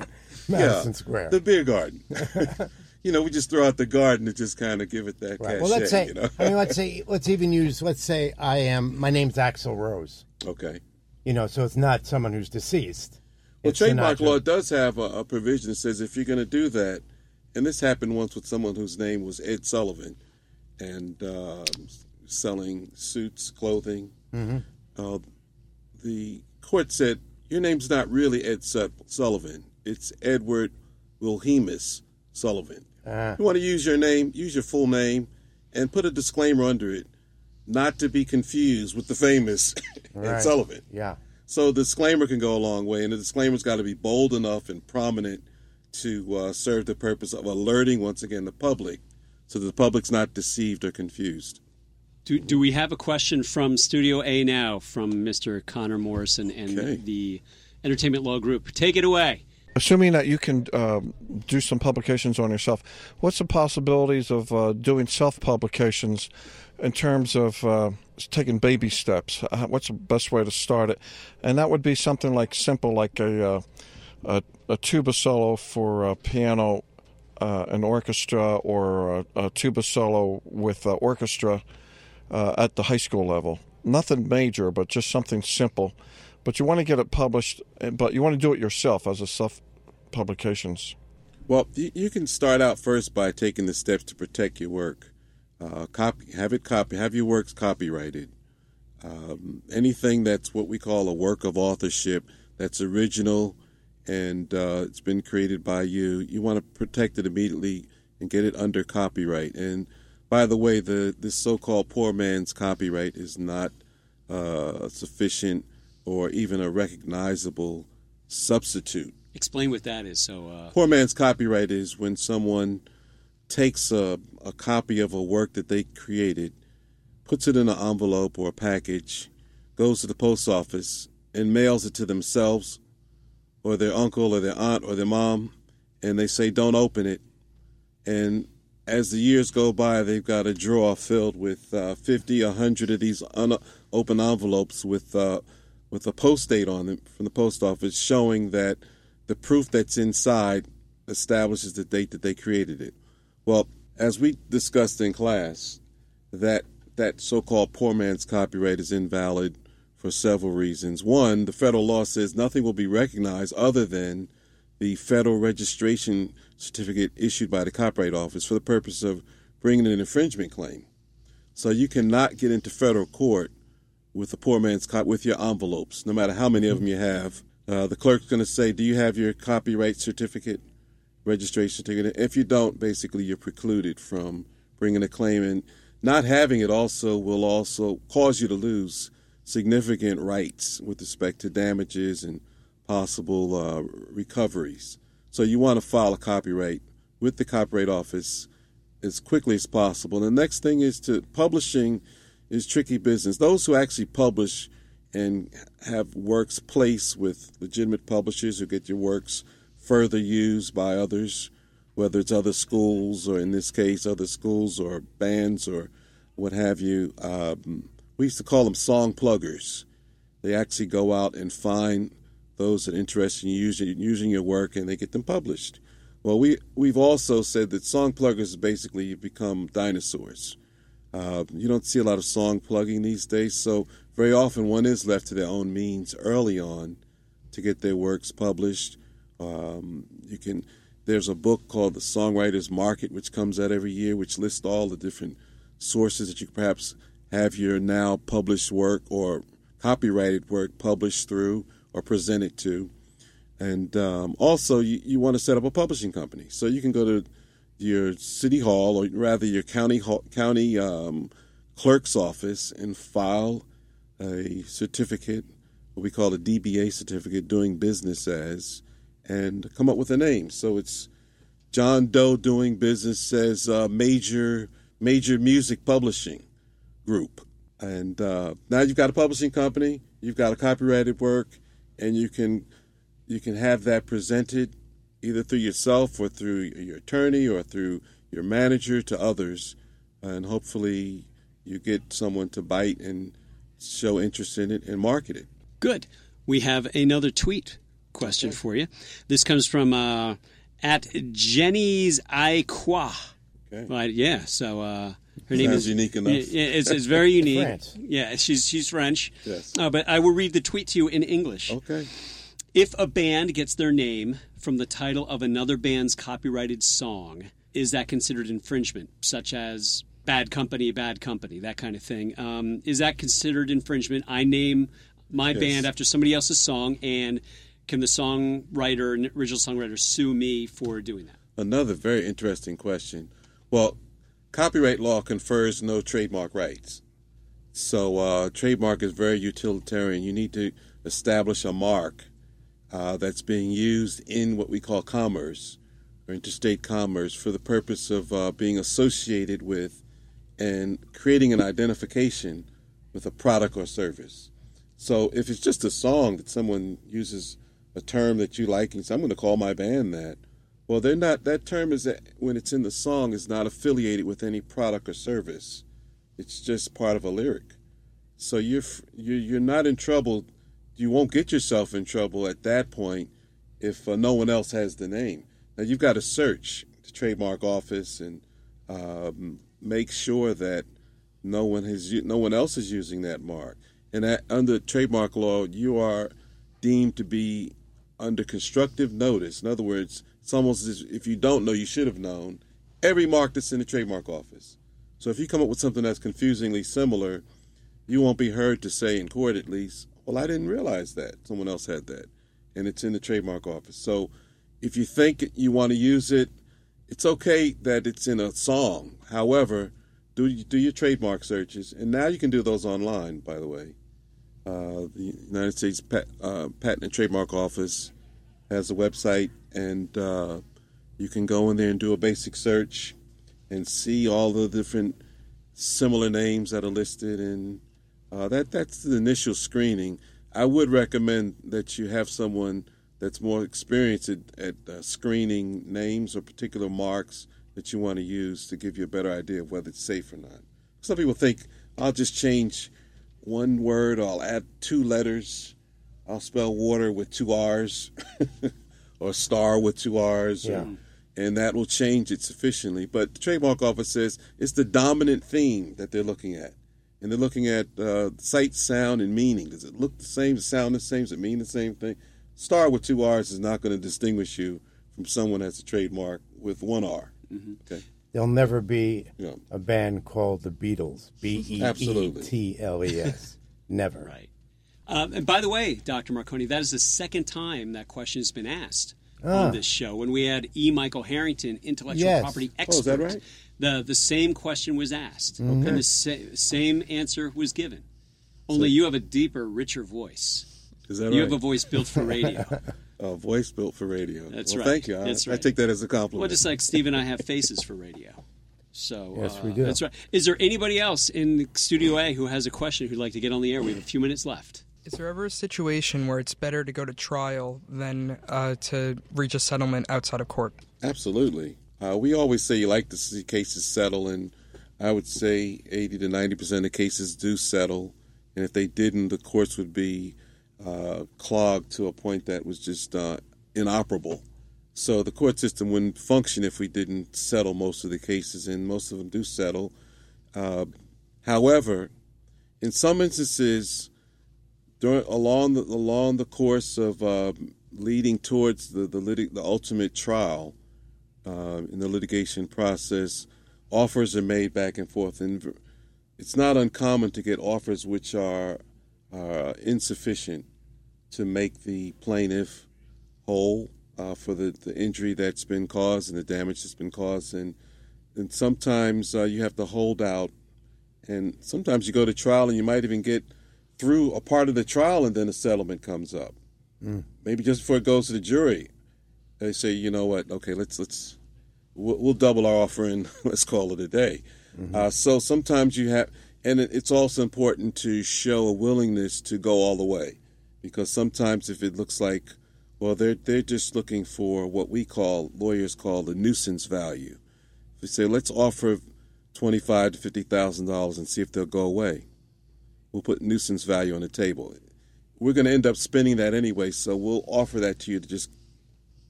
Madison Square. The beer garden. you know, we just throw out the garden to just kind of give it that Right. cachet. Well, let's say. you know? I mean, let's say. Let's even use. Let's say I am. My name's Axl Rose. okay. You know, so it's not someone who's deceased. Well, It's trademark Sinatra. law does have a, a provision that says if you're going to do that, and this happened once with someone whose name was Ed Sullivan, and um, selling suits, clothing. Mm-hmm. Uh, the court said your name's not really Ed Su- Sullivan; it's Edward Wilhelmus Sullivan. Ah. You want to use your name, use your full name, and put a disclaimer under it, not to be confused with the famous Ed Right. Sullivan. Yeah. So the disclaimer can go a long way, and the disclaimer's got to be bold enough and prominent to uh, serve the purpose of alerting once again the public, so that the public's not deceived or confused. Do, do we have a question from Studio A now from Mr. Connor Morrison and Okay. the Entertainment Law Group? Take it away. Assuming that you can um, do some publications on yourself, what's the possibilities of uh, doing self publications in terms of uh, taking baby steps? Uh, What's the best way to start it? And that would be something like simple, like a uh, a, a tuba solo for uh, piano, uh, an orchestra, or a, a tuba solo with uh, orchestra uh, at the high school level. Nothing major, but just something simple. But you want to get it published, eh, but you want to do it yourself as a self publications. Well, you, can start out first by taking the steps to protect your work. Uh, copy, have it copy, have your works copyrighted. Um, anything that's what we call a work of authorship, that's original, and uh, it's been created by you. You want to protect it immediately and get it under copyright. And by the way, the this so-called poor man's copyright is not uh, sufficient or even a recognizable substitute Explain what that is. So, uh, Poor man's copyright is when someone takes a, a copy of a work that they created, puts it in an envelope or a package, goes to the post office, and mails it to themselves or their uncle or their aunt or their mom, and they say, don't open it. And as the years go by, they've got a drawer filled with uh, 50, 100 of these unopened envelopes with, uh, with a post date on them from the post office showing that the proof that's inside establishes the date that they created it. Well, as we discussed in class, that that so-called poor man's copyright is invalid for several reasons. One, the federal law says nothing will be recognized other than the federal registration certificate issued by the Copyright Office for the purpose of bringing an infringement claim. So you cannot get into federal court with a poor man's cop with your envelopes, no matter how many of mm-hmm. them you have. Uh, the clerk's going to say, "Do you have your copyright certificate, registration ticket? If you don't, basically you're precluded from bringing a claim, and not having it also will also cause you to lose significant rights with respect to damages and possible uh, recoveries. So you want to file a copyright with the Copyright Office as quickly as possible. And the next thing is to publishing is tricky business. Those who actually publish and have works placed with legitimate publishers who get your works further used by others, whether it's other schools or in this case other schools or bands or what have you. Um, we used to call them song pluggers. They actually go out and find those that are interested in using, using your work and they get them published. Well, we, we've also said that song pluggers basically become dinosaurs. Uh, you don't see a lot of song plugging these days, so very often one is left to their own means early on to get their works published. Um, you can. There's a book called The Songwriters Market, which comes out every year, which lists all the different sources that you perhaps have your now published work or copyrighted work published through or presented to. And um, also, you, you want to set up a publishing company. So you can go to your city hall, or rather your county hall, county um, clerk's office, and file a certificate, what we call a DBA certificate, doing business as, and come up with a name. So it's John Doe doing business as uh, major major music publishing group, and uh, now you've got a publishing company, you've got a copyrighted work, and you can you can have that presented either through yourself or through your attorney or through your manager to others, and hopefully you get someone to bite and show interest in it and market it. Good. We have another tweet question for you. This comes from uh, at Jenny's Iqua. Okay. Right, yeah. So uh, her name Sounds is unique enough. It's, it's very unique. France. Yeah, she's she's French. Yes. Uh, but I will read the tweet to you in English. Okay. If a band gets their name from the title of another band's copyrighted song, is that considered infringement, such as Bad Company, Bad Company, that kind of thing? Um, is that considered infringement? I name my Yes. band after somebody else's song, and can the songwriter, original songwriter, sue me for doing that? Another very interesting question. Well, copyright law confers no trademark rights. So, uh, trademark is very utilitarian. You need to establish a mark uh, that's being used in what we call commerce or interstate commerce for the purpose of uh, being associated with and creating an identification with a product or service. So, if it's just a song that someone uses a term that you like and say, I'm going to call my band that, well, they're not. That term is that when it's in the song is not affiliated with any product or service. It's just part of a lyric. So you're you're you're not in trouble. You won't get yourself in trouble at that point if uh, no one else has the name. Now you've got to search the trademark office and um, make sure that no one has no one else is using that mark. And that, under trademark law, you are deemed to be under constructive notice. In other words, it's almost as if you don't know, you should have known every mark that's in the trademark office. So if you come up with something that's confusingly similar, you won't be heard to say in court at least, well, I didn't realize that. Someone else had that. And it's in the trademark office. So if you think you want to use it, it's okay that it's in a song. However, do do your trademark searches, and now you can do those online. By the way, uh, the United States Pat, uh, Patent and Trademark Office has a website, and uh, you can go in there and do a basic search and see all the different similar names that are listed, and uh, that that's the initial screening. I would recommend that you have someone that's more experienced at, at uh, screening names or particular marks that you want to use to give you a better idea of whether it's safe or not. Some people think I'll just change one word, or I'll add two letters, I'll spell water with two R's, or star with two R's, Yeah. or, and that will change it sufficiently. But the trademark office says it's the dominant theme that they're looking at. And they're looking at uh, sight, sound, and meaning. Does it look the same, does it sound the same, does it mean the same thing? Star with two R's is not going to distinguish you from someone that's a trademark with one R. Okay. There'll never be Yeah. a band called the Beatles. B E E Absolutely. T L E S. Never. Right. Um, and by the way, Dr. Marcone, that is the second time that question has been asked Ah. on this show. When we had E. Michael Harrington, intellectual Yes. property Oh, expert, is that right? the the same question was asked, Mm-hmm. and the sa- same answer was given. Only you have a deeper, richer voice. Is that You right? have a voice built for radio. A voice built for radio. That's well, right. Thank you. I, That's I take that as a compliment. well, just like Steve and I have faces for radio. So Yes, uh, we do. That's right. Is there anybody else in Studio A who has a question who'd like to get on the air? We have a few minutes left. Is there ever a situation where it's better to go to trial than uh, to reach a settlement outside of court? Absolutely. Uh, we always say you like to see cases settle, and I would say 80 to 90 percent of cases do settle. And if they didn't, the courts would be uh, clogged to a point that was just uh, inoperable. So the court system wouldn't function if we didn't settle most of the cases, and most of them do settle. Uh, however, in some instances, during along the along the course of uh, leading towards the the, litig- the ultimate trial uh, in the litigation process, offers are made back and forth, and it's not uncommon to get offers which are uh, insufficient to make the plaintiff whole uh, for the, the injury that's been caused and the damage that's been caused, and and sometimes uh, you have to hold out, and sometimes you go to trial and you might even get through a part of the trial and then a settlement comes up. Maybe just before it goes to the jury, they say, you know what? Okay, let's let's we'll, we'll double our offer and let's call it a day. Uh, so sometimes you have, and it's also important to show a willingness to go all the way, because sometimes if it looks like, well, they're they're just looking for what we call lawyers call the nuisance value. If we say let's offer twenty five to fifty thousand dollars and see if they'll go away, we'll put nuisance value on the table. We're going to end up spending that anyway, so we'll offer that to you to just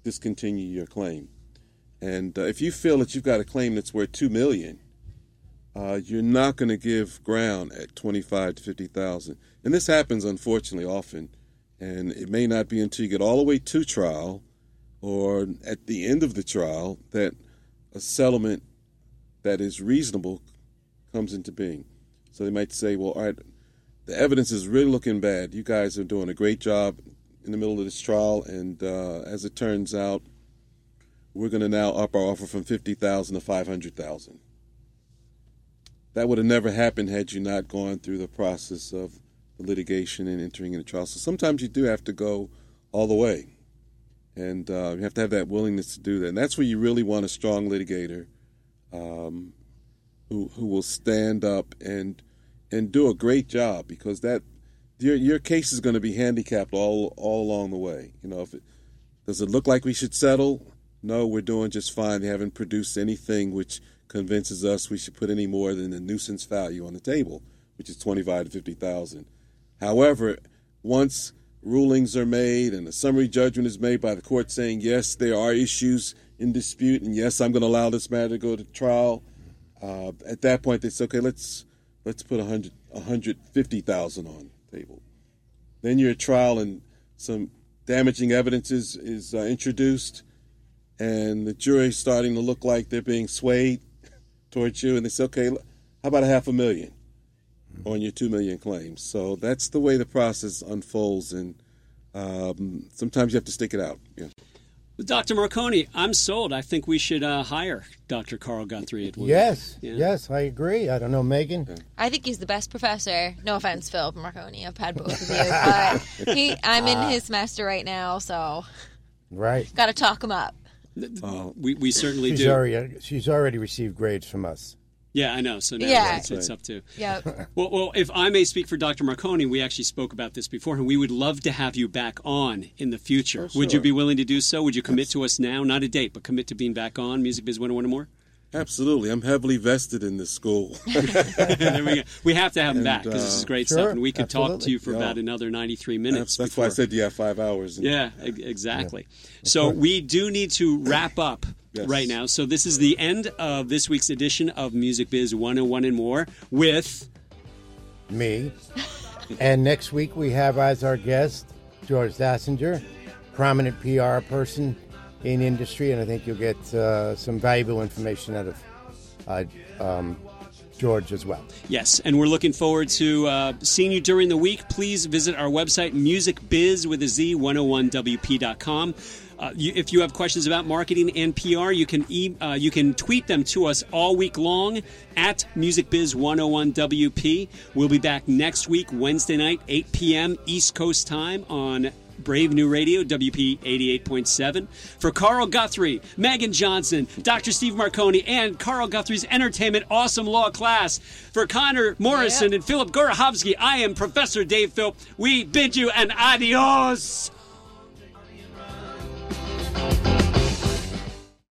discontinue your claim. And uh, if you feel that you've got a claim that's worth two million, uh, you're not going to give ground at twenty-five to fifty thousand. And this happens, unfortunately, often. And it may not be until you get all the way to trial, or at the end of the trial, that a settlement that is reasonable comes into being. So they might say, well, all right, the evidence is really looking bad. You guys are doing a great job in the middle of this trial, and uh, as it turns out, we're going to now up our offer from fifty thousand to five hundred thousand. That would have never happened had you not gone through the process of litigation and entering into trial. So sometimes you do have to go all the way, and uh, you have to have that willingness to do that. And that's where you really want a strong litigator, um, who who will stand up and and do a great job because that your your case is going to be handicapped all all along the way. You know, if it does it look like we should settle? No, we're doing just fine. They haven't produced anything which convinces us we should put any more than the nuisance value on the table, which is twenty five to fifty thousand. However, once rulings are made and a summary judgment is made by the court saying yes, there are issues in dispute, and yes, I'm going to allow this matter to go to trial. Uh, at that point, they say, okay, let's let's put a hundred, a hundred fifty thousand on the table. Then you're at trial, and some damaging evidence is, is uh, introduced, and the jury's starting to look like they're being swayed towards you, and they say, okay, how about a half a million on your two million claims? So that's the way the process unfolds, and um, sometimes you have to stick it out. Yeah. Dr. Marcone, I'm sold. I think we should uh, hire Dr. Carl Guthrie at Woodard. Yes, Yeah. yes, I agree. I don't know, Megan. I think he's the best professor. No offense, Phil Marcone. I've had both of you, but he, I'm in his semester right now, so Right. got to talk him up. Uh, We, we certainly She's do. already she's already received grades from us. Yeah, I know. So now Yeah. it's, it's up to. Yeah. Well, well, if I may speak for Dr. Marcone, we actually spoke about this before, and we would love to have you back on in the future. Oh, Would you be willing to do so? Would you commit to us now? Not a date, but commit to being back on Music Biz 101 or more? Absolutely, I'm heavily vested in this school. we. We have to have him And, back because this is uh, great sure, stuff, and we could talk to you for Yeah. about another 93 minutes. that's, that's why I said you have five hours. Yeah, e- exactly. So we do need to wrap up Yes. right now. So this is the end of this week's edition of Music Biz 101 and more with Me. and next week we have as our guest George Dassinger, prominent PR person in industry, and I think you'll get uh, some valuable information out of uh, um, George as well. Yes, and we're looking forward to uh, seeing you during the week. Please visit our website, musicbiz with a Z, 101wp.com. Uh, you, if you have questions about marketing and PR, you can e- uh, you can tweet them to us all week long at musicbiz101wp. We'll be back next week, Wednesday night, 8 p.m. East Coast time on Brave New Radio, WP 88.7. For Carl Guthrie, Megan Johnson, Dr. Steve Marcone, and Carl Guthrie's Entertainment Awesome Law class. For Connor Morrison and Philip Gorohovsky, I am Professor Dave Philp. We bid you an adios.